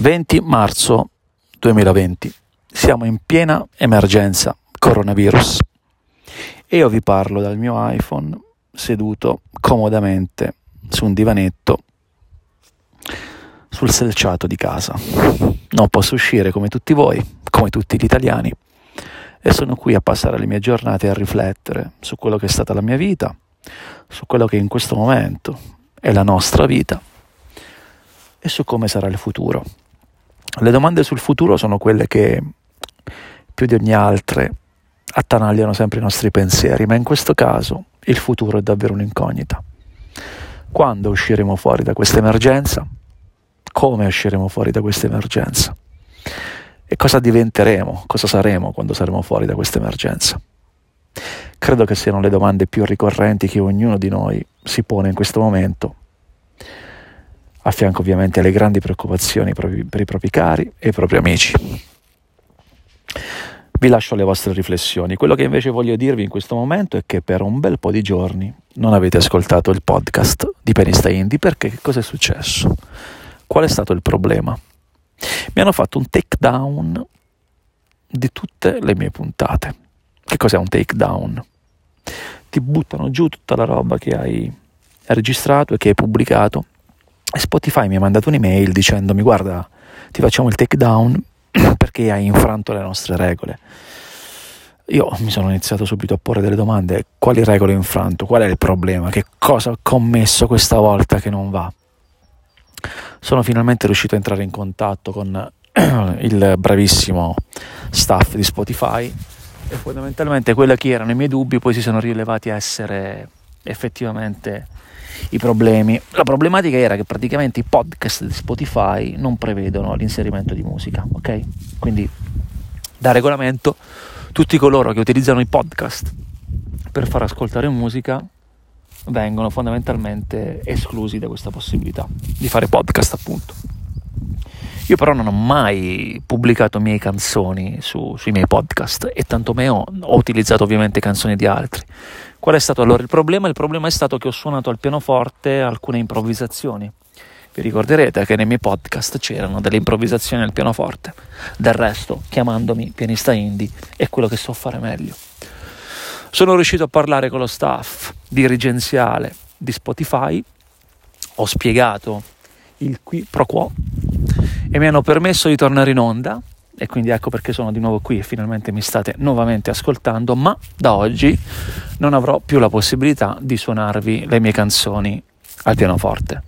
20 marzo 2020. Siamo in piena emergenza coronavirus e io vi parlo dal mio iPhone seduto comodamente su un divanetto sul selciato di casa. Non posso uscire come tutti voi, come tutti gli italiani e sono qui a passare le mie giornate a riflettere su quello che è stata la mia vita, su quello che in questo momento è la nostra vita e su come sarà il futuro. Le domande sul futuro sono quelle che più di ogni altra attanagliano sempre i nostri pensieri, ma in questo caso il futuro è davvero un'incognita. Quando usciremo fuori da questa emergenza? Come usciremo fuori da questa emergenza? E cosa diventeremo, cosa saremo quando saremo fuori da questa emergenza? Credo che siano le domande più ricorrenti che ognuno di noi si pone in questo momento a fianco ovviamente alle grandi preoccupazioni per i propri cari e i propri amici. Vi lascio le vostre riflessioni. Quello che invece voglio dirvi in questo momento è che per un bel po' di giorni non avete ascoltato il podcast di Penista Indie perché che cosa è successo? Qual è stato il problema? Mi hanno fatto un take down di tutte le mie puntate. Che cos'è un take down? Ti buttano giù tutta la roba che hai registrato e che hai pubblicato Spotify mi ha mandato un'email dicendomi guarda ti facciamo il takedown perché hai infranto le nostre regole. Io mi sono iniziato subito a porre delle domande, quali regole ho infranto, qual è il problema, che cosa ho commesso questa volta che non va. Sono finalmente riuscito a entrare in contatto con il bravissimo staff di Spotify e fondamentalmente quelli che erano i miei dubbi poi si sono rilevati essere effettivamente i problemi. La problematica era che praticamente i podcast di Spotify non prevedono l'inserimento di musica, ok? Quindi da regolamento tutti coloro che utilizzano i podcast per far ascoltare musica vengono fondamentalmente esclusi da questa possibilità di fare podcast appunto. Io però non ho mai pubblicato mie canzoni su, sui miei podcast e tantomeno ho utilizzato ovviamente canzoni di altri. Qual è stato allora il problema? Il problema è stato che ho suonato al pianoforte alcune improvvisazioni. Vi ricorderete che nei miei podcast c'erano delle improvvisazioni al pianoforte. Del resto, chiamandomi pianista indie, è quello che so fare meglio. Sono riuscito a parlare con lo staff dirigenziale di Spotify, ho spiegato il qui pro quo e mi hanno permesso di tornare in onda e quindi ecco perché sono di nuovo qui e finalmente mi state nuovamente ascoltando, ma da oggi non avrò più la possibilità di suonarvi le mie canzoni al pianoforte.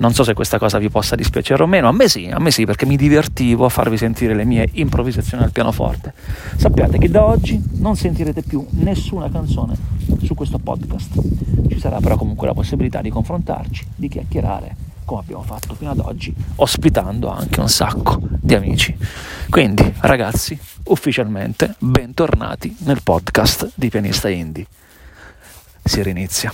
Non so se questa cosa vi possa dispiacere o meno, a me sì, a me sì, perché mi divertivo a farvi sentire le mie improvvisazioni al pianoforte. Sappiate che da oggi non sentirete più nessuna canzone su questo podcast. Ci sarà però comunque la possibilità di confrontarci, di chiacchierare come abbiamo fatto fino ad oggi, ospitando anche un sacco di amici. Quindi, ragazzi, ufficialmente bentornati nel podcast di Pianista Indie. Si rinizia.